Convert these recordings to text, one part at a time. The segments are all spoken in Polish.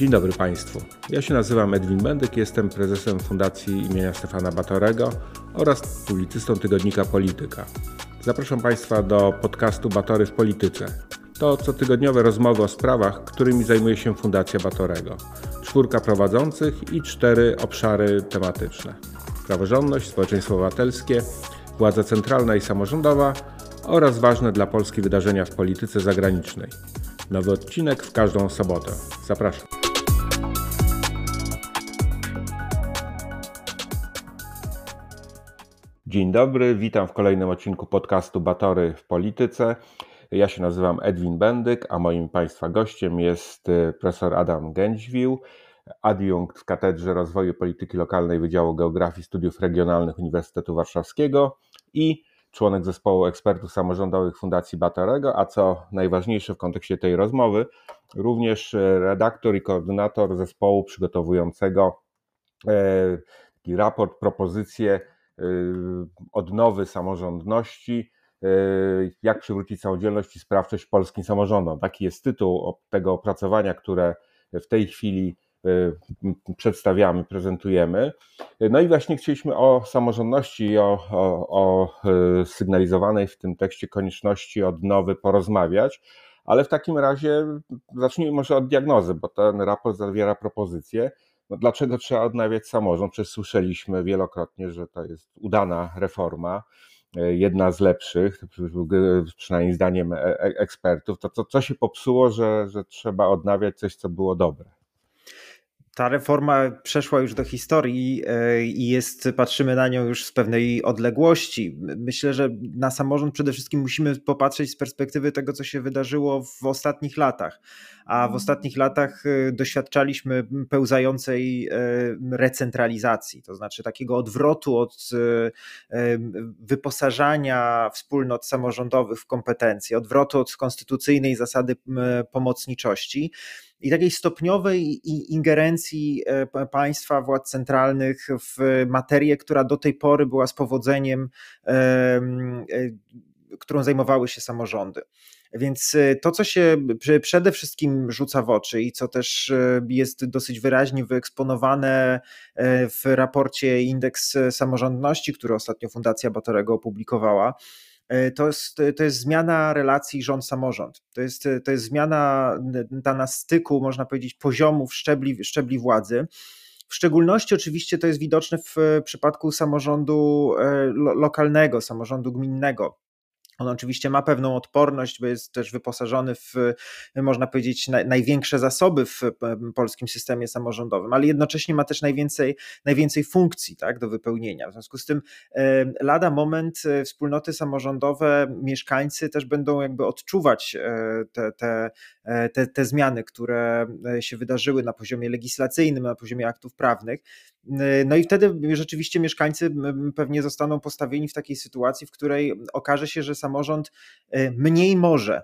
Dzień dobry Państwu. Ja się nazywam Edwin Bendyk, jestem prezesem Fundacji imienia Stefana Batorego oraz publicystą tygodnika Polityka. Zapraszam Państwa do podcastu Batory w Polityce. To cotygodniowe rozmowy o sprawach, którymi zajmuje się Fundacja Batorego. Czwórka prowadzących i cztery obszary tematyczne. Praworządność, społeczeństwo obywatelskie, władza centralna i samorządowa oraz ważne dla Polski wydarzenia w polityce zagranicznej. Nowy odcinek w każdą sobotę. Zapraszam. Dzień dobry, witam w kolejnym odcinku podcastu Batory w Polityce. Ja się nazywam Edwin Bendyk, a moim Państwa gościem jest y, profesor Adam Gędźwił, adiunkt w Katedrze Rozwoju Polityki Lokalnej Wydziału Geografii Studiów Regionalnych Uniwersytetu Warszawskiego i członek zespołu ekspertów samorządowych Fundacji Batorego, a co najważniejsze w kontekście tej rozmowy, również y, redaktor i koordynator zespołu przygotowującego e, taki raport, propozycje odnowy samorządności, y, jak przywrócić samodzielność i sprawczość polskim samorządom. Taki jest tytuł tego opracowania, które w tej chwili y, przedstawiamy, prezentujemy. No i właśnie chcieliśmy o samorządności, o, o, o sygnalizowanej w tym tekście konieczności odnowy porozmawiać, ale w takim razie zacznijmy może od diagnozy, bo ten raport zawiera propozycje no dlaczego trzeba odnawiać samorząd? Przecież słyszeliśmy wielokrotnie, że to jest udana reforma, e, jedna z lepszych, przynajmniej zdaniem e, e, ekspertów. To co, co się popsuło, że, że trzeba odnawiać coś, co było dobre? Ta reforma przeszła już do historii e, i jest, patrzymy na nią już z pewnej odległości. Myślę, że na samorząd przede wszystkim musimy popatrzeć z perspektywy tego, co się wydarzyło w ostatnich latach. A w ostatnich latach e, doświadczaliśmy pełzającej e, recentralizacji, to znaczy takiego odwrotu od wyposażania wspólnot samorządowych w kompetencje, odwrotu od konstytucyjnej zasady pomocniczości i takiej stopniowej ingerencji e, państwa, władz centralnych w materię, która do tej pory była z powodzeniem, e, którą zajmowały się samorządy. Więc e, to, co się przede wszystkim rzuca w oczy i co też jest dosyć wyraźnie wyeksponowane w raporcie Indeks Samorządności, który ostatnio Fundacja Batorego opublikowała, to jest, to jest zmiana relacji rząd-samorząd. To jest, to jest zmiana ta na styku, można powiedzieć, poziomów, szczebli, szczebli władzy. W szczególności oczywiście to jest widoczne w przypadku samorządu e, lokalnego, samorządu gminnego. On oczywiście ma pewną odporność, bo jest też wyposażony w, można powiedzieć, największe zasoby w polskim systemie samorządowym, ale jednocześnie ma też najwięcej, najwięcej funkcji tak, do wypełnienia. W związku z tym lada moment e, wspólnoty samorządowe, mieszkańcy też będą jakby odczuwać e, te, te, e, te, te zmiany, które się wydarzyły na poziomie legislacyjnym, na poziomie aktów prawnych. No i wtedy rzeczywiście mieszkańcy pewnie zostaną postawieni w takiej sytuacji, w której okaże się, że samorząd y, mniej może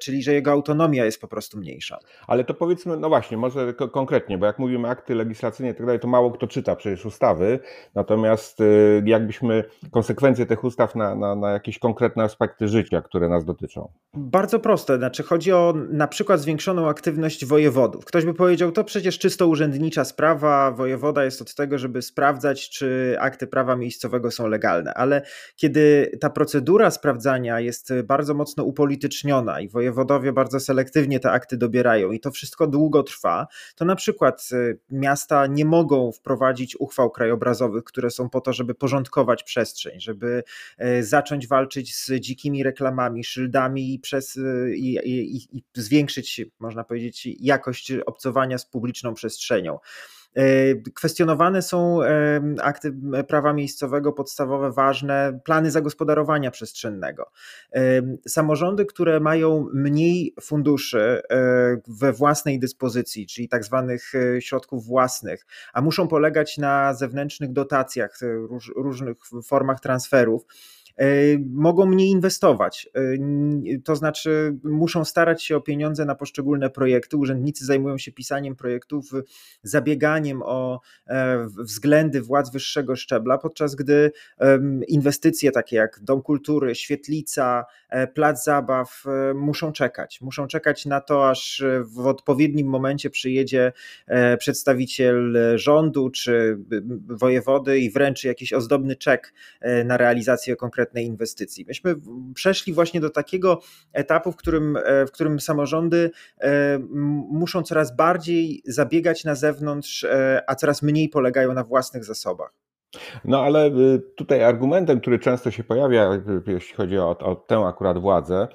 czyli że jego autonomia jest po prostu mniejsza. Ale to powiedzmy, no właśnie, może konkretnie, bo jak mówimy akty legislacyjne i tak dalej, to mało kto czyta przecież ustawy, natomiast y, jakbyśmy konsekwencje tych ustaw na, na, na jakieś konkretne aspekty życia, które nas dotyczą. Bardzo proste, znaczy chodzi o na przykład zwiększoną aktywność wojewodów. Ktoś by powiedział, to przecież czysto urzędnicza sprawa, wojewoda jest od tego, żeby sprawdzać, czy akty prawa miejscowego są legalne, ale kiedy ta procedura sprawdzania jest bardzo mocno upolityczniona i wojewodowie bardzo selektywnie te akty dobierają i to wszystko długo trwa, to na przykład y, miasta nie mogą wprowadzić uchwał krajobrazowych, które są po to, żeby porządkować przestrzeń, żeby y, zacząć walczyć z dzikimi reklamami, szyldami i, przez, y, i, i, i zwiększyć, można powiedzieć, jakość obcowania z publiczną przestrzenią. E, kwestionowane są e, akty prawa miejscowego, podstawowe, ważne, plany zagospodarowania przestrzennego. E, samorządy, które mają mniej funduszy we własnej dyspozycji, czyli tak zwanych środków własnych, a muszą polegać na zewnętrznych dotacjach, różnych formach transferów, mogą mniej inwestować. To znaczy, muszą starać się o pieniądze na poszczególne projekty. Urzędnicy zajmują się pisaniem projektów, zabieganiem o względy władz wyższego szczebla, podczas gdy inwestycje takie jak Dom Kultury, Świetlica, Plac Zabaw muszą czekać. Muszą czekać na to, aż w odpowiednim momencie przyjedzie przedstawiciel rządu czy wojewody i wręczy jakiś ozdobny czek e, na realizację konkretnej inwestycji. Myśmy przeszli właśnie do takiego etapu, w którym, e, w którym samorządy e, muszą coraz bardziej zabiegać na zewnątrz, a coraz mniej polegają na własnych zasobach. No ale tutaj argumentem, który często się pojawia, jeśli chodzi o, o tę akurat władzę,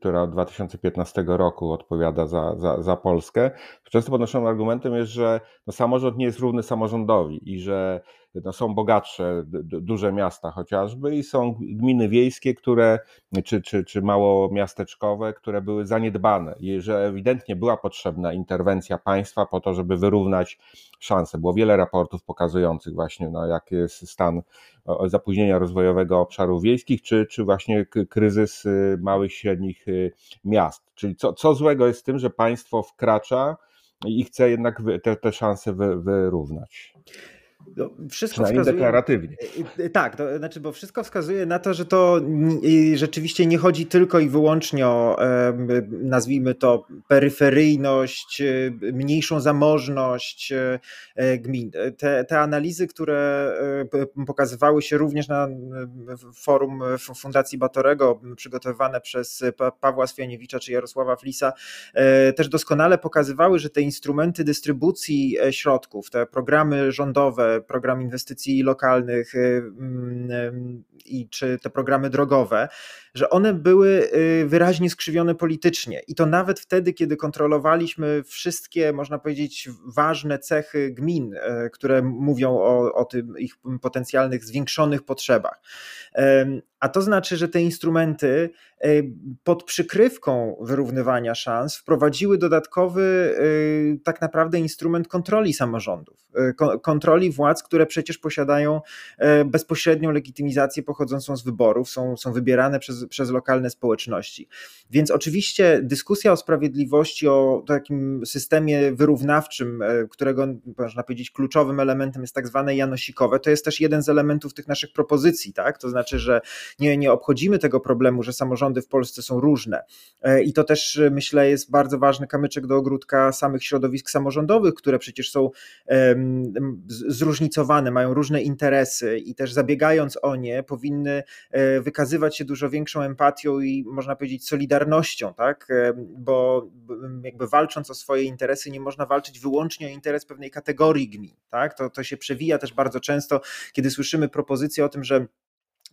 która od 2015 roku odpowiada za, za, za Polskę, często podnoszonym argumentem jest, że no, samorząd nie jest równy samorządowi i że no, są bogatsze duże miasta chociażby i są gminy wiejskie, które, czy, czy, czy mało miasteczkowe, które były zaniedbane i że ewidentnie była potrzebna interwencja państwa po to, żeby wyrównać szanse. Było wiele raportów pokazujących właśnie, no, jaki jest stan zapóźnienia rozwojowego obszarów wiejskich, czy, czy właśnie kryzys y, małych, średnich y, miast. Czyli co, co złego jest z tym, że państwo wkracza i chce jednak te, te szanse wy, wyrównać? No, wszystko wskazuje, deklaratywnie. E, e, tak, to znaczy, bo wszystko wskazuje na to, że to rzeczywiście nie chodzi tylko i wyłącznie o, nazwijmy to, peryferyjność, e, mniejszą zamożność gmin. Te, te analizy, które pokazywały się również na forum Fundacji Batorego, przygotowywane przez Pawła Swianiewicza czy Jarosława Flisa, też doskonale pokazywały, że te instrumenty dystrybucji środków, te programy rządowe, program inwestycji lokalnych y, mm, i czy te programy drogowe, że one były y, wyraźnie skrzywione politycznie i to nawet wtedy, kiedy kontrolowaliśmy wszystkie, można powiedzieć, ważne cechy gmin, y, które mówią o, o tym ich potencjalnych zwiększonych potrzebach. A to znaczy, że te instrumenty pod przykrywką wyrównywania szans wprowadziły dodatkowy tak naprawdę instrument kontroli samorządów, kontroli władz, które przecież posiadają bezpośrednią legitymizację pochodzącą z wyborów, są, są wybierane przez, przez lokalne społeczności. Więc oczywiście dyskusja o sprawiedliwości, o takim systemie wyrównawczym, którego można powiedzieć kluczowym elementem jest tak zwane janosikowe, to jest też jeden z elementów tych naszych propozycji, tak? To znaczy, że nie, nie obchodzimy tego problemu, że samorządy w Polsce są różne. E, I to też e, myślę jest bardzo ważny kamyczek do ogródka samych środowisk samorządowych, które przecież są zróżnicowane, mają różne interesy i też zabiegając o nie, powinny e, wykazywać się dużo większą empatią i można powiedzieć solidarnością, tak? Bo jakby walcząc o swoje interesy, nie można walczyć wyłącznie o interes pewnej kategorii gmin. Tak? To, to się przewija też bardzo często, kiedy słyszymy propozycje o tym, że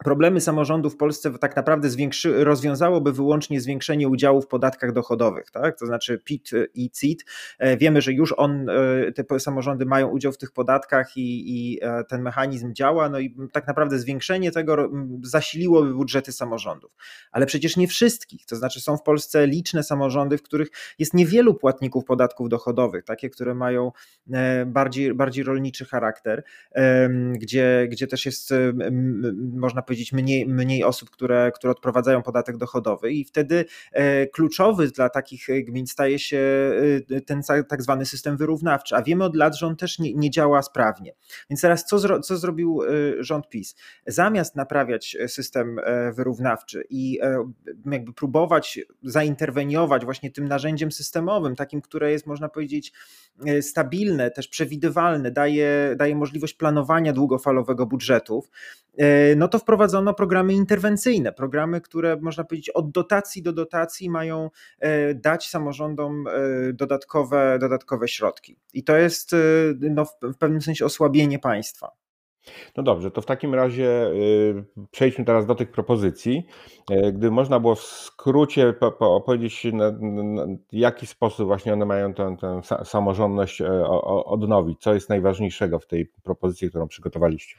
Problemy samorządu w Polsce tak naprawdę zwiększy, rozwiązałoby wyłącznie zwiększenie udziału w podatkach dochodowych, tak? to znaczy PIT i CIT. E, wiemy, że już on, e, te samorządy mają udział w tych podatkach i, i e, ten mechanizm działa, no i tak naprawdę zwiększenie tego zasiliłoby budżety samorządów. Ale przecież nie wszystkich, to znaczy są w Polsce liczne samorządy, w których jest niewielu płatników podatków dochodowych, takie, które mają bardziej, bardziej rolniczy charakter, gdzie, gdzie też jest, można powiedzieć, mniej, mniej osób, które, które odprowadzają podatek dochodowy i wtedy e, kluczowy dla takich e, gmin staje się e, ten tak zwany system wyrównawczy, a wiemy od lat, że on też nie, nie działa sprawnie. Więc teraz co, zro, co zrobił rząd PiS? Zamiast naprawiać system wyrównawczy i jakby próbować zainterweniować właśnie tym narzędziem systemowym, takim, które jest można powiedzieć stabilne, też przewidywalne, daje, daje możliwość planowania długofalowego budżetów, no to wprowadzono programy interwencyjne, programy, które można powiedzieć od dotacji do dotacji mają e, dać samorządom e, dodatkowe, dodatkowe środki. I to jest e, no, w pewnym sensie osłabienie państwa. No dobrze, to w takim razie przejdźmy teraz do tych propozycji. Gdy można było w skrócie opowiedzieć, w jaki sposób właśnie one mają tę, tę samorządność odnowić, co jest najważniejszego w tej propozycji, którą przygotowaliście?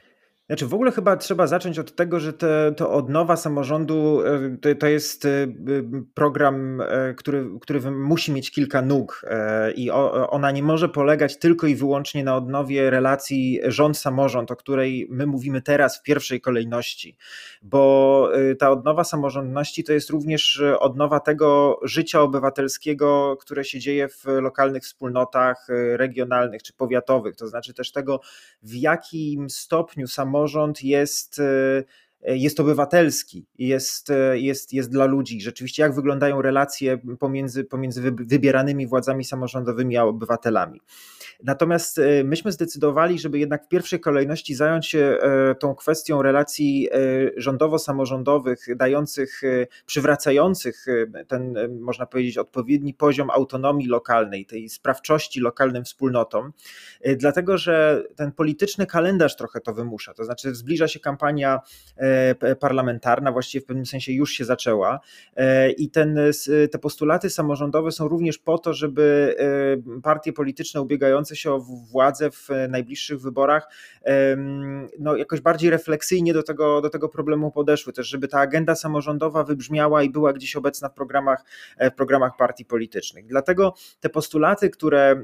Znaczy w ogóle chyba trzeba zacząć od tego, że te, to odnowa samorządu e, to, to, jest e, program, e, który, który musi mieć kilka nóg i ona nie może polegać tylko i wyłącznie na odnowie relacji rząd-samorząd, o której my mówimy teraz w pierwszej kolejności, bo ta odnowa samorządności to jest również odnowa tego życia obywatelskiego, które się dzieje w lokalnych wspólnotach regionalnych czy powiatowych, to znaczy też tego, w jakim stopniu samorząd samorząd jest e, jest obywatelski, jest, e, jest, jest dla ludzi. Rzeczywiście, jak wyglądają relacje pomiędzy, pomiędzy wybieranymi władzami samorządowymi a obywatelami. Natomiast e, myśmy zdecydowali, żeby jednak w pierwszej kolejności zająć się tą kwestią relacji rządowo-samorządowych, dających, przywracających ten, można powiedzieć, odpowiedni poziom autonomii lokalnej, tej sprawczości lokalnym wspólnotom, dlatego że ten polityczny kalendarz trochę to wymusza. To znaczy, zbliża się kampania E, parlamentarna właściwie w pewnym sensie już się zaczęła e, i ten, te postulaty samorządowe są również po to, żeby e, partie polityczne ubiegające się o władzę w najbliższych wyborach no, jakoś bardziej refleksyjnie do tego, do tego problemu podeszły, też żeby ta agenda samorządowa wybrzmiała i była gdzieś obecna w programach, w programach partii politycznych. Dlatego te postulaty, które,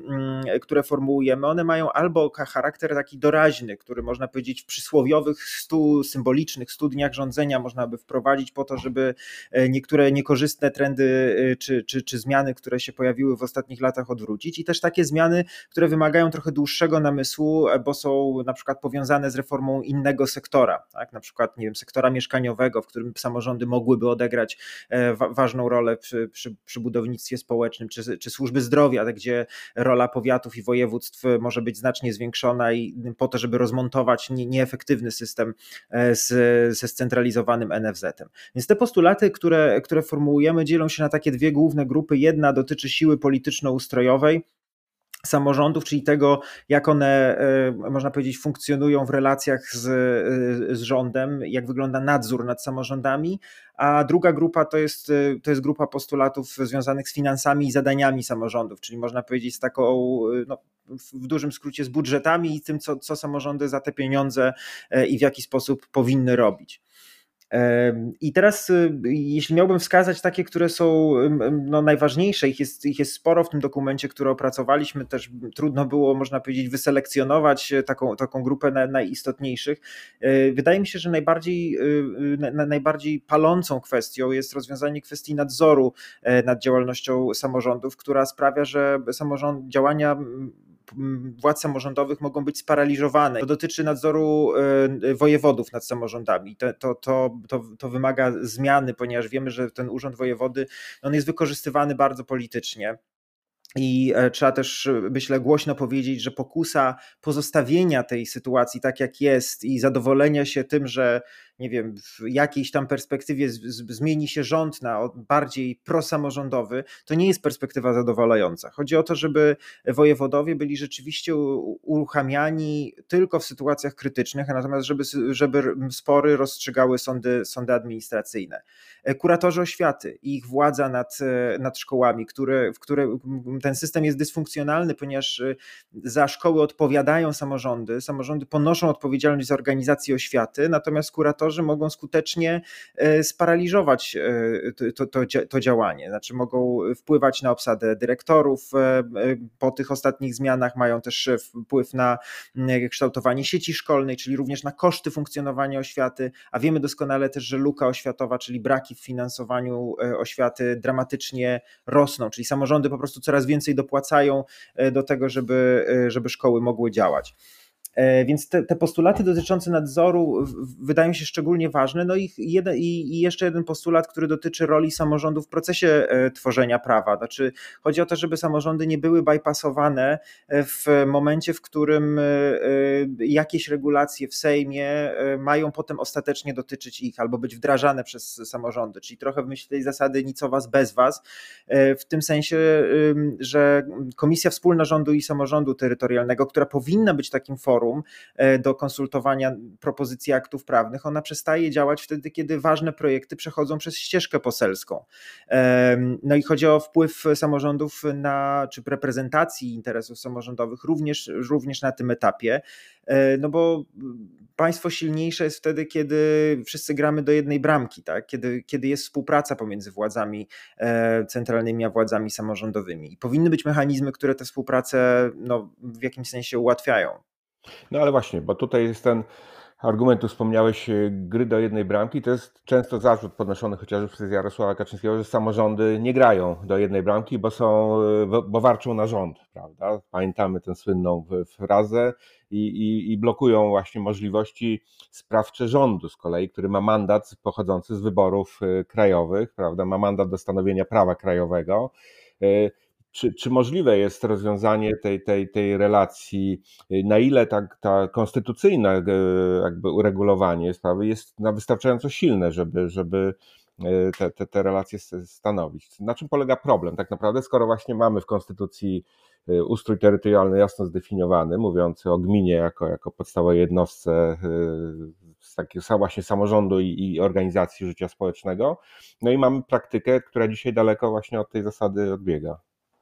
które formułujemy, one mają albo charakter taki doraźny, który można powiedzieć w przysłowiowych stu symbolicznych studniach rządzenia można by wprowadzić po to, żeby e, niektóre niekorzystne trendy e, czy, czy, czy zmiany, które się pojawiły w ostatnich latach odwrócić i też takie zmiany, które wymagają trochę dłuższego namysłu, e, bo są na przykład powiązane z reformą innego sektora, tak? na przykład nie wiem, sektora mieszkaniowego, w którym samorządy mogłyby odegrać ważną rolę przy, przy, przy budownictwie społecznym, czy, czy służby zdrowia, gdzie rola powiatów i województw może być znacznie zwiększona i po to, żeby rozmontować nieefektywny system z, ze scentralizowanym NFZ-em. Więc te postulaty, które, które formułujemy, dzielą się na takie dwie główne grupy. Jedna dotyczy siły polityczno-ustrojowej, samorządów, czyli tego, jak one, e, można powiedzieć, funkcjonują w relacjach z, e, z rządem, jak wygląda nadzór nad samorządami, a druga grupa to jest, e, to jest grupa postulatów związanych z finansami i zadaniami samorządów, czyli można powiedzieć z taką, no, w dużym skrócie z budżetami i tym, co, co samorządy za te pieniądze i w jaki sposób powinny robić. I teraz, y, jeśli miałbym wskazać takie, które są no, najważniejsze, ich jest, ich jest sporo w tym dokumencie, który opracowaliśmy, też trudno było, można powiedzieć, wyselekcjonować e, taką, taką grupę najistotniejszych. E, wydaje mi się, że najbardziej, y, najbardziej palącą kwestią jest rozwiązanie kwestii nadzoru e, nad działalnością samorządów, która sprawia, że samorząd, działania władz samorządowych mogą być sparaliżowane. To dotyczy nadzoru e, wojewodów nad samorządami. To, to, to, to, to wymaga zmiany, ponieważ wiemy, że ten urząd wojewody on jest wykorzystywany bardzo politycznie. I e, trzeba też, myślę, głośno powiedzieć, że pokusa pozostawienia tej sytuacji tak, jak jest i zadowolenia się tym, że nie wiem, w jakiejś tam perspektywie zmieni się rząd na bardziej prosamorządowy, to nie jest perspektywa zadowalająca. Chodzi o to, żeby wojewodowie byli rzeczywiście uruchamiani tylko w sytuacjach krytycznych, natomiast żeby, żeby spory rozstrzygały sądy, sądy administracyjne. E, kuratorzy oświaty i ich władza nad, e, nad szkołami, które, w które ten system jest dysfunkcjonalny, ponieważ e, za szkoły odpowiadają samorządy, samorządy ponoszą odpowiedzialność za organizację oświaty, natomiast kuratorzy operatorzy mogą skutecznie e, sparaliżować e, to, to, to działanie. Znaczy mogą wpływać na obsadę dyrektorów e, po tych ostatnich zmianach, mają też wpływ na kształtowanie sieci szkolnej, czyli również na koszty funkcjonowania oświaty, a wiemy doskonale też, że luka oświatowa, czyli braki w finansowaniu oświaty dramatycznie rosną, czyli samorządy po prostu coraz więcej dopłacają do tego, żeby, żeby szkoły mogły działać. E, więc te, te, postulaty dotyczące nadzoru wydają się szczególnie ważne. No i, i, jeszcze jeden postulat, który dotyczy roli samorządu w procesie e, tworzenia prawa. Znaczy, chodzi o to, żeby samorządy nie były bypassowane e, w momencie, w którym jakieś regulacje w Sejmie mają potem ostatecznie dotyczyć ich albo być wdrażane przez samorządy. Czyli trochę w myśl tej zasady nic o was bez was, w tym sensie, że Komisja Wspólna Rządu i Samorządu Terytorialnego, która powinna być takim forum, forum do konsultowania propozycji aktów prawnych. Ona przestaje działać wtedy, kiedy ważne projekty przechodzą przez ścieżkę poselską. No i chodzi o wpływ samorządów na, czy reprezentacji interesów samorządowych również, również na tym etapie. E, no bo państwo silniejsze jest wtedy, kiedy wszyscy gramy do jednej bramki, tak? kiedy, kiedy jest współpraca pomiędzy władzami e, centralnymi a władzami samorządowymi. I powinny być mechanizmy, które tę współpracę no, w jakimś sensie ułatwiają. No ale właśnie, bo tutaj jest ten argumentu wspomniałeś e, gry do jednej bramki. To jest często zarzut podnoszony chociażby przez Jarosława Kaczyńskiego, że samorządy nie grają do jednej bramki, bo są, e, bo warczą na rząd, prawda? Pamiętamy tę słynną frazę i, i, i blokują właśnie możliwości sprawcze rządu z kolei, który ma mandat pochodzący z wyborów e, krajowych, prawda? Ma mandat do stanowienia prawa krajowego czy, czy możliwe jest rozwiązanie tej, tej, tej relacji, na ile ta, ta konstytucyjna e, jakby uregulowanie sprawy jest na wystarczająco silne, żeby, żeby e, te, te, te relacje stanowić. Na czym polega problem tak naprawdę, skoro właśnie mamy w konstytucji ustrój terytorialny jasno zdefiniowany, mówiący o gminie jako, jako podstawowej jednostce z takiego właśnie samorządu i, i organizacji życia społecznego. No i mamy praktykę, która dzisiaj daleko właśnie od tej zasady odbiega.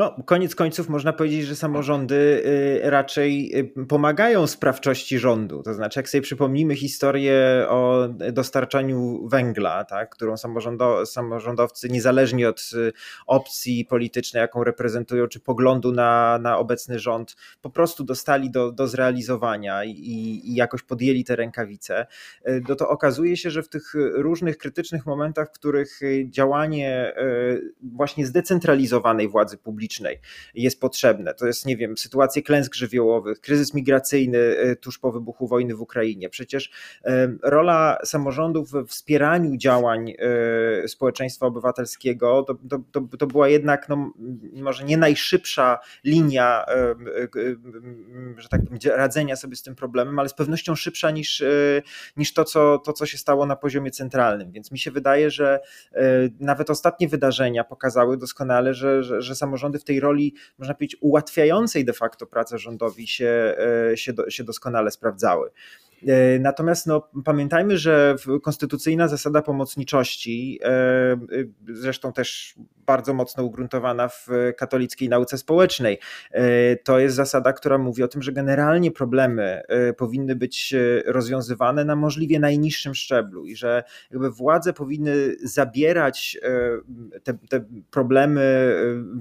No, koniec końców można powiedzieć, że samorządy y, raczej y, pomagają sprawczości rządu. To znaczy, jak sobie przypomnimy historię o dostarczaniu węgla, tak, którą samorządowcy, niezależnie od y, opcji politycznej, jaką reprezentują, czy poglądu na, na obecny rząd, po prostu dostali do, do zrealizowania i, i jakoś podjęli te rękawice, no to okazuje się, że w tych różnych krytycznych momentach, w których działanie właśnie zdecentralizowanej władzy publicznej, jest potrzebne. To jest, nie wiem, sytuacje klęsk żywiołowych, kryzys migracyjny e, tuż po wybuchu wojny w Ukrainie. Przecież e, rola samorządów we wspieraniu działań e, społeczeństwa obywatelskiego to, to, to, to była jednak no, może nie najszybsza linia że tak powiem, radzenia sobie z tym problemem, ale z pewnością szybsza niż, niż to, co, to, co się stało na poziomie centralnym. Więc mi się wydaje, że nawet ostatnie wydarzenia pokazały doskonale, że, że, że samorządy w tej roli, można powiedzieć, ułatwiającej de facto pracę rządowi się, e, się, do, się doskonale sprawdzały. E, natomiast no, pamiętajmy, że konstytucyjna zasada pomocniczości, e, zresztą też bardzo mocno ugruntowana w katolickiej nauce społecznej, to jest zasada, która mówi o tym, że generalnie problemy powinny być rozwiązywane na możliwie najniższym szczeblu i że jakby władze powinny zabierać te, te problemy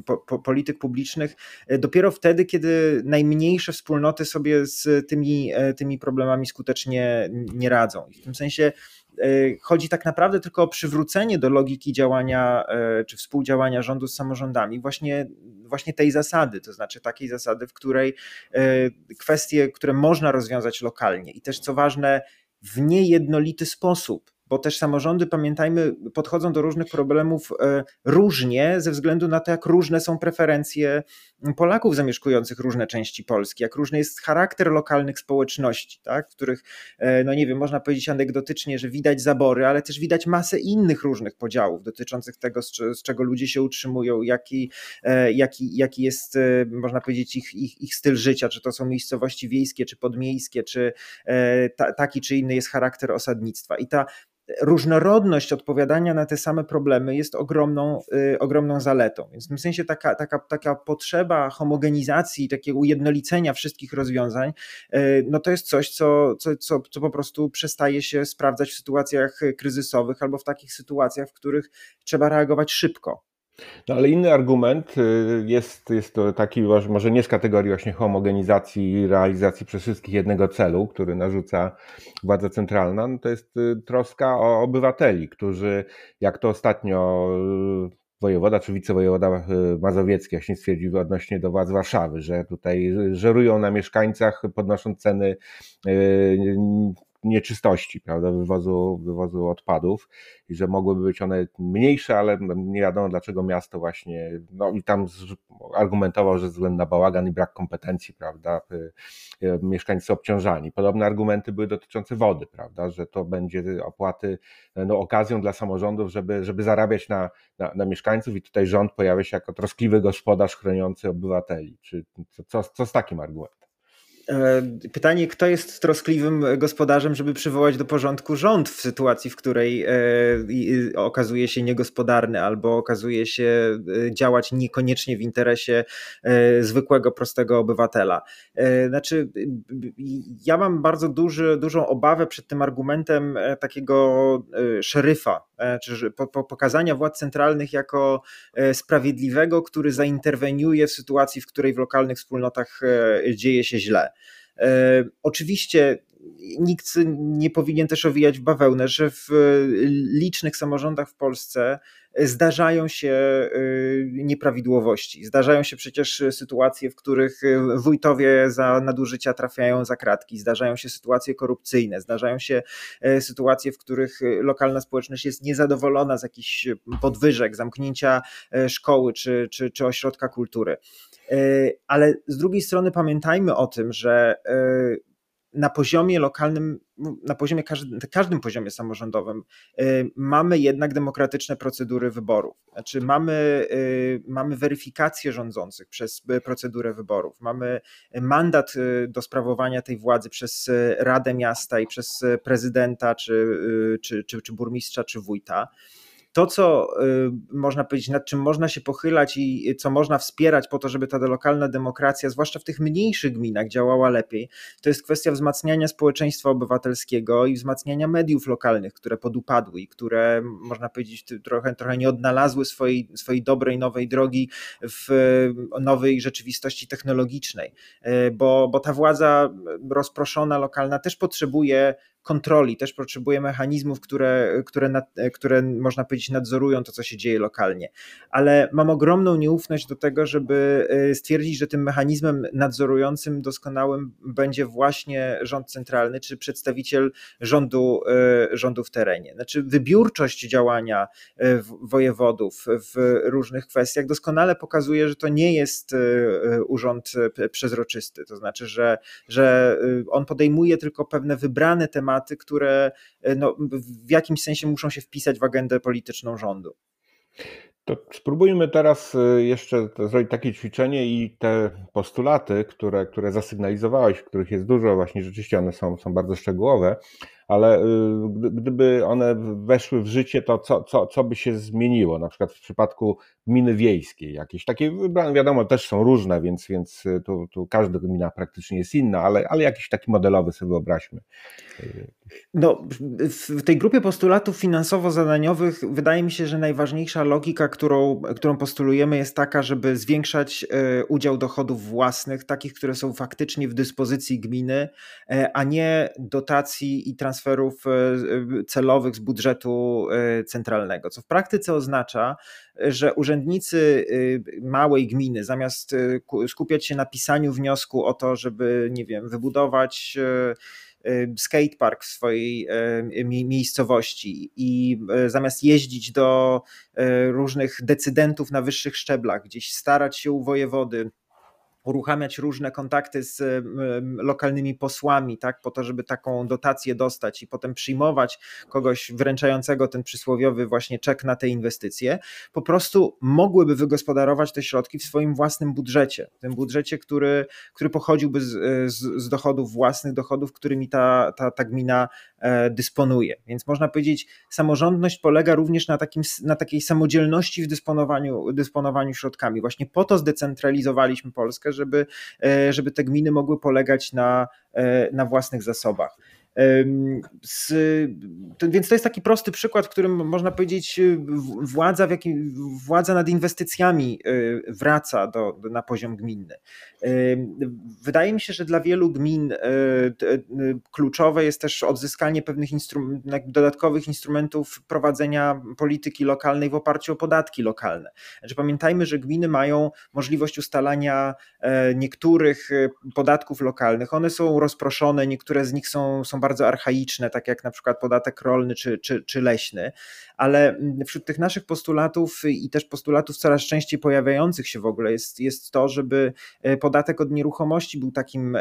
po, po polityk publicznych dopiero wtedy, kiedy najmniejsze wspólnoty sobie z tymi, tymi problemami skutecznie skutecznie nie radzą. I w tym sensie e, chodzi tak naprawdę tylko o przywrócenie do logiki działania e, czy współdziałania rządu z samorządami, właśnie, właśnie tej zasady, to znaczy takiej zasady, w której e, kwestie, które można rozwiązać lokalnie i też co ważne, w niejednolity sposób bo też samorządy, pamiętajmy, podchodzą do różnych problemów e, różnie, ze względu na to, jak różne są preferencje Polaków zamieszkujących różne części Polski, jak różny jest charakter lokalnych społeczności, tak, w których, e, no nie wiem, można powiedzieć anegdotycznie, że widać zabory, ale też widać masę innych różnych podziałów dotyczących tego, z, czego ludzie się utrzymują, jaki, e, jaki, jaki jest, można powiedzieć, ich, ich, ich styl życia, czy to są miejscowości wiejskie, czy podmiejskie, czy taki czy inny jest charakter osadnictwa. I ta różnorodność odpowiadania na te same problemy jest ogromną, y, ogromną zaletą. Więc w tym sensie taka, taka, taka potrzeba homogenizacji, takiego ujednolicenia wszystkich rozwiązań, y, no to jest coś, co, co, co, co po prostu przestaje się sprawdzać w sytuacjach kryzysowych albo w takich sytuacjach, w których trzeba reagować szybko. No ale inny argument y, jest, jest to taki, może nie z kategorii właśnie homogenizacji i realizacji przez wszystkich jednego celu, który narzuca władza centralna, no to jest y, troska o obywateli, którzy, jak to ostatnio y, wojewoda czy wicewojewoda mazowiecki właśnie stwierdził odnośnie do władz Warszawy, że tutaj żerują na mieszkańcach, podnosząc ceny nieczystości, prawda, wywozu, wywozu odpadów i że mogłyby być one mniejsze, ale nie wiadomo dlaczego miasto właśnie, no i tam argumentował, że ze względu na bałagan i brak kompetencji, prawda, y, y, mieszkańcy obciążani. Podobne argumenty były dotyczące wody, prawda, że to będzie opłaty no, okazją dla samorządów, żeby, żeby zarabiać na, na, na mieszkańców i tutaj rząd pojawia się jako troskliwy gospodarz chroniący obywateli. Czy co, co z takim argumentem? E, pytanie, kto jest troskliwym gospodarzem, żeby przywołać do porządku rząd w sytuacji, w której e, okazuje się niegospodarny albo okazuje się e, działać niekoniecznie w interesie zwykłego, prostego obywatela. Znaczy, ja mam bardzo duży, dużą obawę przed tym argumentem takiego szeryfa, czy pokazania władz centralnych jako sprawiedliwego, który zainterweniuje w sytuacji, w której w lokalnych wspólnotach dzieje się źle. E, oczywiście nikt nie powinien też owijać w bawełnę, że w licznych samorządach w Polsce zdarzają się e, nieprawidłowości. Zdarzają się przecież sytuacje, w których wójtowie za nadużycia trafiają za kratki, zdarzają się sytuacje korupcyjne, zdarzają się e, sytuacje, w których lokalna społeczność jest niezadowolona z jakichś podwyżek, zamknięcia szkoły czy, czy, czy ośrodka kultury. Ale z drugiej strony pamiętajmy o tym, że na poziomie lokalnym, na poziomie każdym, każdym poziomie samorządowym e, mamy jednak demokratyczne procedury wyborów. Znaczy mamy, mamy weryfikację rządzących przez procedurę wyborów, mamy mandat do sprawowania tej władzy przez Radę Miasta i przez prezydenta, czy, czy, czy, czy burmistrza, czy wójta to, co y, można powiedzieć, nad czym można się pochylać i co można wspierać po to, żeby ta lokalna demokracja, zwłaszcza w tych mniejszych gminach, działała lepiej, to jest kwestia wzmacniania społeczeństwa obywatelskiego i wzmacniania mediów lokalnych, które podupadły i które, można powiedzieć, trochę, trochę nie odnalazły swojej, swojej dobrej, nowej drogi w nowej rzeczywistości technologicznej, y, bo, bo ta władza rozproszona, lokalna też potrzebuje kontroli, też potrzebuje mechanizmów, które, które, które można powiedzieć nadzorują to, co się dzieje lokalnie. Ale mam ogromną nieufność do tego, żeby y, stwierdzić, że tym mechanizmem nadzorującym doskonałym będzie właśnie rząd centralny, czy przedstawiciel rządu, y, rządu w terenie. Znaczy wybiórczość działania y, wojewodów w różnych kwestiach doskonale pokazuje, że to nie jest urząd przezroczysty. To znaczy, że, że on podejmuje tylko pewne wybrane tematy, tematy, które e, no, w jakimś sensie muszą się wpisać w agendę polityczną rządu. To spróbujmy teraz e, jeszcze zrobić takie ćwiczenie i te postulaty, które, które zasygnalizowałeś, których jest dużo, właśnie rzeczywiście one są, są bardzo szczegółowe, ale y, gdyby one weszły w życie, to co, co, co by się zmieniło? Na przykład w przypadku gminy wiejskiej, jakieś takie wiadomo, też są różne, więc, więc y, tu, tu każda gmina praktycznie jest inna, ale, ale jakiś taki modelowy sobie wyobraźmy. No, w tej grupie postulatów finansowo-zadaniowych wydaje mi się, że najważniejsza logika, którą, którą postulujemy, jest taka, żeby zwiększać y, udział dochodów własnych, takich, które są faktycznie w dyspozycji gminy, a nie dotacji i transferów transferów e, e, celowych z budżetu e, centralnego, co w praktyce oznacza, że urzędnicy małej gminy zamiast skupiać się na pisaniu wniosku o to, żeby, nie wiem, wybudować skatepark w swojej miejscowości i zamiast jeździć do różnych decydentów na wyższych szczeblach, gdzieś starać się u wojewody, uruchamiać różne kontakty z lokalnymi posłami, tak, po to, żeby taką dotację dostać i potem przyjmować kogoś wręczającego ten przysłowiowy właśnie czek na te inwestycje, po prostu mogłyby wygospodarować te środki w swoim własnym budżecie, tym budżecie, który, który pochodziłby z, z, z dochodów własnych, dochodów, którymi ta, ta, ta gmina e, dysponuje. Więc można powiedzieć, samorządność polega również na, takim, na takiej samodzielności w dysponowaniu, dysponowaniu środkami. Właśnie po to zdecentralizowaliśmy Polskę, żeby, e, żeby te gminy mogły polegać na, e, na własnych zasobach. Z, to, więc to jest taki prosty przykład, w którym można powiedzieć, y, władza, w jakim, władza nad inwestycjami y, wraca do, do, na poziom gminny. Wydaje mi się, że dla wielu gmin y, kluczowe jest też odzyskanie pewnych dodatkowych instrumentów prowadzenia polityki lokalnej w oparciu o podatki lokalne. Znaczy, pamiętajmy, że gminy mają możliwość ustalania e, niektórych podatków lokalnych. One są rozproszone, niektóre z nich są, są bardzo bardzo archaiczne, tak jak na przykład podatek rolny czy, czy, czy leśny, ale wśród tych naszych postulatów i też postulatów coraz częściej pojawiających się w ogóle jest, jest to, żeby podatek od nieruchomości był takim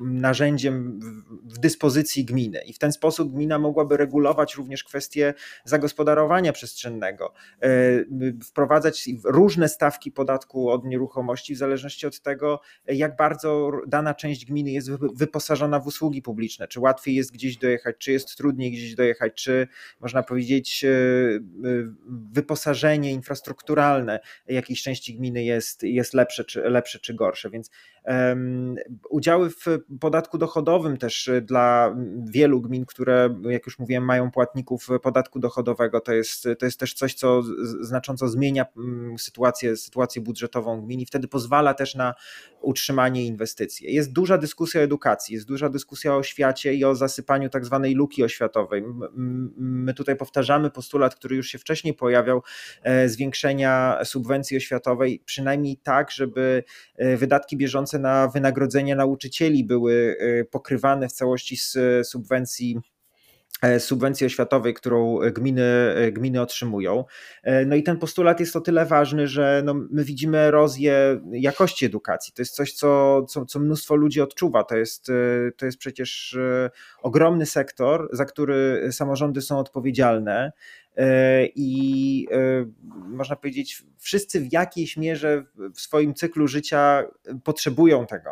narzędziem w dyspozycji gminy. I w ten sposób gmina mogłaby regulować również kwestie zagospodarowania przestrzennego, wprowadzać różne stawki podatku od nieruchomości w zależności od tego, jak bardzo dana część gminy jest wyposażona w usługi publiczne, czy łatwiej jest gdzieś dojechać, czy jest trudniej gdzieś dojechać, czy można powiedzieć e, e, wyposażenie infrastrukturalne jakiejś części gminy jest, jest lepsze, czy, lepsze czy gorsze, więc um, udziały w podatku dochodowym też dla wielu gmin, które jak już mówiłem mają płatników podatku dochodowego, to jest, to jest też coś, co znacząco zmienia mm, sytuację, sytuację budżetową gmin i wtedy pozwala też na utrzymanie inwestycji. Jest duża dyskusja o edukacji, jest duża dyskusja o oświacie i o zasypaniu tak zwanej luki oświatowej. My tutaj powtarzamy postulat, który już się wcześniej pojawiał, e, zwiększenia subwencji oświatowej, przynajmniej tak, żeby e, wydatki bieżące na wynagrodzenie nauczycieli były e, pokrywane w całości z subwencji subwencji oświatowej, którą gminy, e, gminy otrzymują. E, no i ten postulat jest o tyle ważny, że no my widzimy erozję jakości edukacji. To jest coś, co, co, co mnóstwo ludzi odczuwa. To jest, to jest przecież ogromny sektor, za który samorządy są odpowiedzialne. I można powiedzieć, wszyscy w jakiejś mierze w swoim cyklu życia potrzebują tego.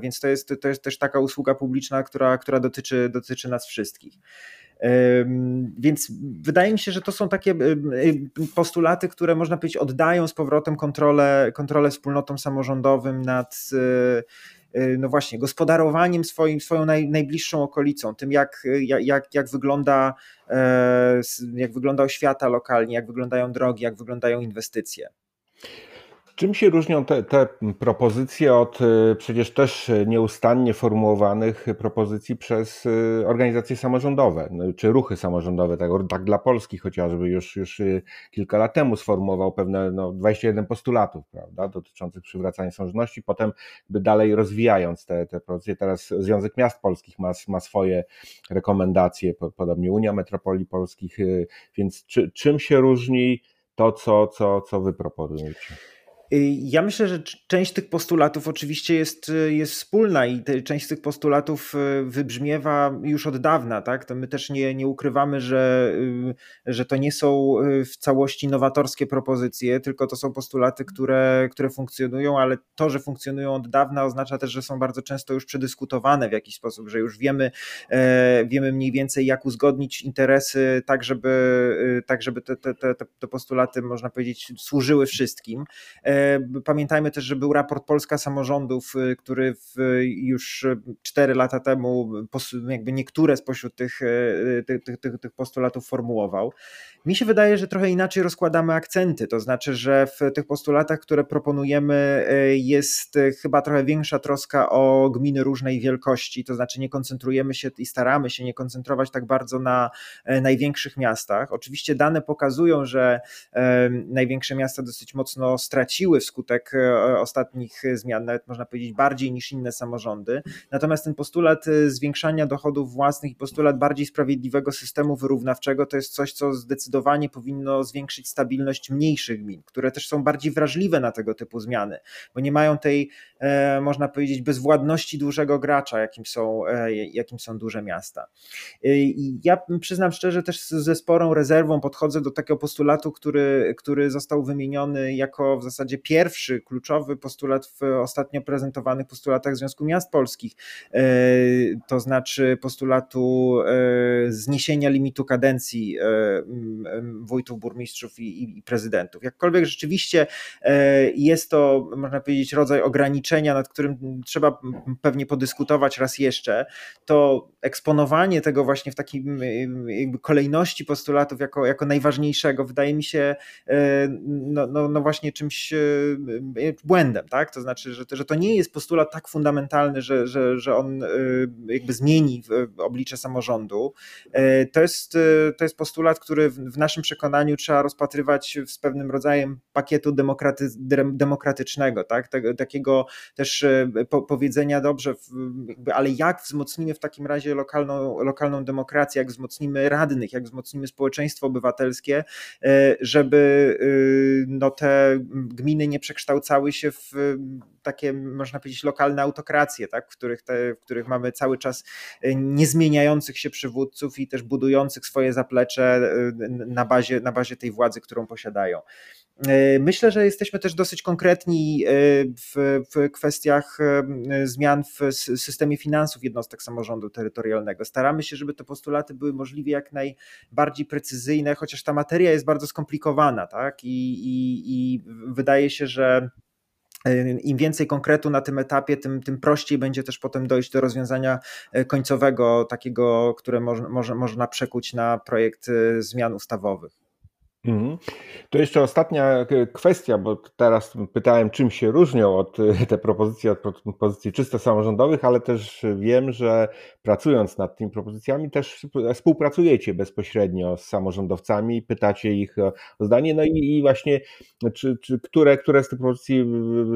Więc to jest, to jest też taka usługa publiczna, która, która dotyczy, dotyczy nas wszystkich. Więc wydaje mi się, że to są takie postulaty, które można powiedzieć oddają z powrotem kontrolę, kontrolę wspólnotom samorządowym nad e, e, no właśnie, gospodarowaniem swoim, swoją naj, najbliższą okolicą, tym jak, jak, jak, wygląda, e, jak wygląda oświata lokalnie, jak wyglądają drogi, jak wyglądają inwestycje. Czym się różnią te, te, propozycje od y, przecież też nieustannie formułowanych propozycji przez y, organizacje samorządowe, no, czy ruchy samorządowe, tak, tak dla Polski chociażby już, już y, kilka lat temu sformułował pewne no, 21 postulatów prawda, dotyczących przywracania samorządności, potem by dalej rozwijając te, te propozycje, teraz Związek Miast Polskich ma, ma swoje rekomendacje, podobnie Unia Metropolii Polskich, więc czy, czym się różni to, co, co, co wy proponujecie? Y, ja myślę, że część tych postulatów oczywiście jest, y, jest wspólna i te, część z tych postulatów y, wybrzmiewa już od dawna, tak? To my też nie, nie ukrywamy, że, że to nie są w całości nowatorskie propozycje, tylko to są postulaty, które, które funkcjonują, ale to, że funkcjonują od dawna oznacza też, że są bardzo często już przedyskutowane w jakiś sposób, że już wiemy, e, wiemy mniej więcej jak uzgodnić interesy tak, żeby, tak, żeby te, te, te, te postulaty, można powiedzieć, służyły wszystkim. Pamiętajmy też, że był raport Polska Samorządów, y, który już 4 lata temu jakby niektóre spośród tych, y, tych, tych, tych postulatów formułował. Mi się wydaje, że trochę inaczej rozkładamy akcenty, to znaczy, że w tych postulatach, które proponujemy, y, jest chyba trochę większa troska o gminy różnej wielkości, to znaczy nie koncentrujemy się i staramy się nie koncentrować tak bardzo na największych miastach. Oczywiście dane pokazują, że największe miasta dosyć mocno straciły straciły wskutek e, ostatnich zmian, nawet można powiedzieć bardziej niż inne samorządy. Natomiast ten postulat e, zwiększania dochodów własnych i postulat bardziej sprawiedliwego systemu wyrównawczego to jest coś, co zdecydowanie powinno zwiększyć stabilność mniejszych gmin, które też są bardziej wrażliwe na tego typu zmiany, bo nie mają tej, e, można powiedzieć, bezwładności dużego gracza, jakim są, jakim są duże miasta. I ja przyznam szczerze, też ze sporą rezerwą podchodzę do takiego postulatu, który, który został wymieniony jako w zasadzie pierwszy kluczowy postulat w ostatnio prezentowanych postulatach Związku Miast Polskich, e, to znaczy postulatu e, zniesienia limitu kadencji e, wójtów, burmistrzów i, i prezydentów. Jakkolwiek rzeczywiście jest to, można powiedzieć, rodzaj ograniczenia, nad którym trzeba pewnie podyskutować raz jeszcze, to eksponowanie tego właśnie w takiej kolejności postulatów jako, jako najważniejszego wydaje mi się no, no, no właśnie czymś błędem, tak? To znaczy, że, że to nie jest postulat tak fundamentalny, że, że, że on jakby zmieni oblicze samorządu. To jest, to jest postulat, który w naszym przekonaniu trzeba rozpatrywać z pewnym rodzajem pakietu demokraty, demokratycznego, tak? takiego też powiedzenia dobrze, ale jak wzmocnimy w takim razie lokalną, lokalną demokrację, jak wzmocnimy radnych, jak wzmocnimy społeczeństwo obywatelskie, e, żeby e, no, te gminy nie przekształcały się w takie, można powiedzieć, lokalne autokracje, tak? w, których te, w których mamy cały czas e, niezmieniających się przywódców i też budujących swoje zaplecze na bazie, na bazie tej władzy, którą posiadają. Myślę, że jesteśmy też dosyć konkretni w, w kwestiach zmian w systemie finansów jednostek samorządu terytorialnego. Staramy się, żeby te postulaty były możliwie jak najbardziej precyzyjne, chociaż ta materia jest bardzo skomplikowana, tak? I, i, i wydaje się, że im więcej konkretu na tym etapie, tym, tym prościej będzie też potem dojść do rozwiązania e, końcowego, takiego, które może, może, można przekuć na projekt e, zmian ustawowych. Mhm. To jeszcze ostatnia e, kwestia, bo teraz pytałem, czym się różnią od e, te propozycje od propozycji czysto samorządowych, ale też wiem, że pracując nad tymi propozycjami też współpracujecie bezpośrednio z samorządowcami, pytacie ich o zdanie, no i, i właśnie czy, czy które, które z tych propozycji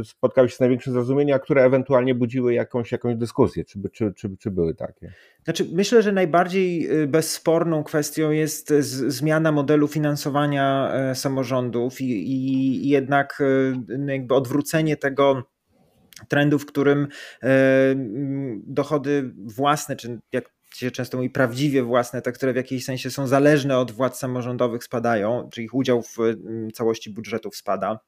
spotkały się z największym zrozumieniem, a które ewentualnie budziły jakąś, jakąś dyskusję, czy, czy, czy, czy były takie? Znaczy, myślę, że najbardziej y, bezsporną kwestią jest zmiana modelu finansowania e, samorządów i, i jednak y, jakby odwrócenie tego trendu, w którym e, dochody własne, czy jak się często mówi prawdziwie własne, te, które w jakiejś sensie są zależne od władz samorządowych spadają, czy ich udział w całości budżetów spada.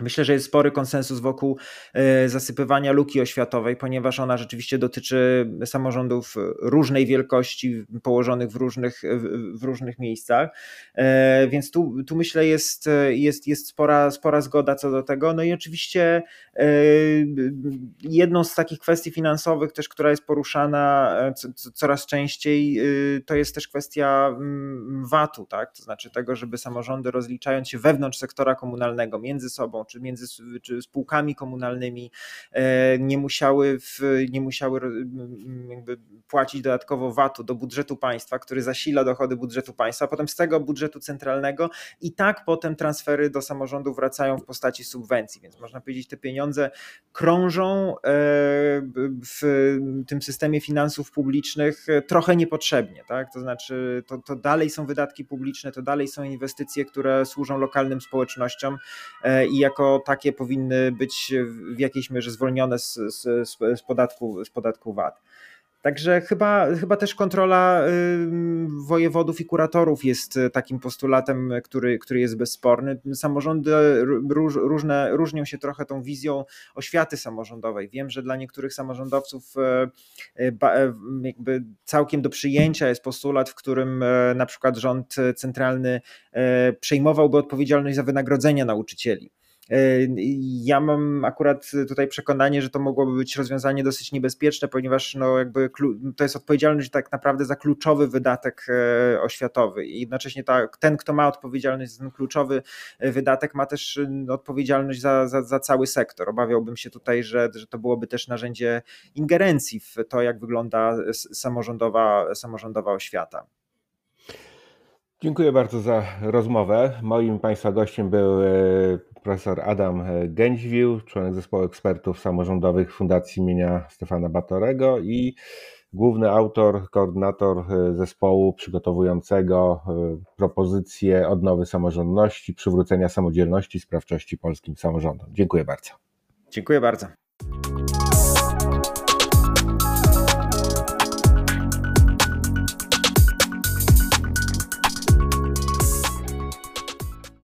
Myślę, że jest spory konsensus wokół e, zasypywania luki oświatowej, ponieważ ona rzeczywiście dotyczy samorządów różnej wielkości, położonych w różnych, w różnych miejscach. E, więc tu, tu myślę, jest, jest, jest spora, spora zgoda co do tego. No i oczywiście e, jedną z takich kwestii finansowych, też, która jest poruszana coraz częściej, to jest też kwestia mm, VAT-u, tak? to znaczy tego, żeby samorządy rozliczając się wewnątrz sektora komunalnego między sobą, czy między czy spółkami komunalnymi e, nie musiały, w, nie musiały płacić dodatkowo VAT-u do budżetu państwa, który zasila dochody budżetu państwa, potem z tego budżetu centralnego i tak potem transfery do samorządu wracają w postaci subwencji, więc można powiedzieć, te pieniądze krążą e, w tym systemie finansów publicznych trochę niepotrzebnie, tak? To znaczy, to, to dalej są wydatki publiczne, to dalej są inwestycje, które służą lokalnym społecznościom e, i jak jako takie powinny być w jakiejś mierze zwolnione z, z, z, podatku, z podatku VAT. Także chyba, chyba też kontrola wojewodów i kuratorów jest takim postulatem, który, który jest bezsporny. Samorządy róż, różne, różnią się trochę tą wizją oświaty samorządowej. Wiem, że dla niektórych samorządowców e, e, jakby całkiem do przyjęcia jest postulat, w którym na przykład rząd centralny przejmowałby odpowiedzialność za wynagrodzenia nauczycieli. E, ja mam akurat tutaj przekonanie, że to mogłoby być rozwiązanie dosyć niebezpieczne, ponieważ no jakby to jest odpowiedzialność tak naprawdę za kluczowy wydatek e, oświatowy i jednocześnie ta, ten, kto ma odpowiedzialność za ten kluczowy e, wydatek, ma też odpowiedzialność za, za, za cały sektor. Obawiałbym się tutaj, że, że to byłoby też narzędzie ingerencji w to, jak wygląda samorządowa, samorządowa oświata. Dziękuję bardzo za rozmowę. Moim Państwa gościem był profesor Adam Gędźwił, członek zespołu ekspertów samorządowych Fundacji imienia Stefana Batorego i główny autor, koordynator zespołu przygotowującego propozycję odnowy samorządności, przywrócenia samodzielności, sprawczości polskim samorządom. Dziękuję bardzo. Dziękuję bardzo.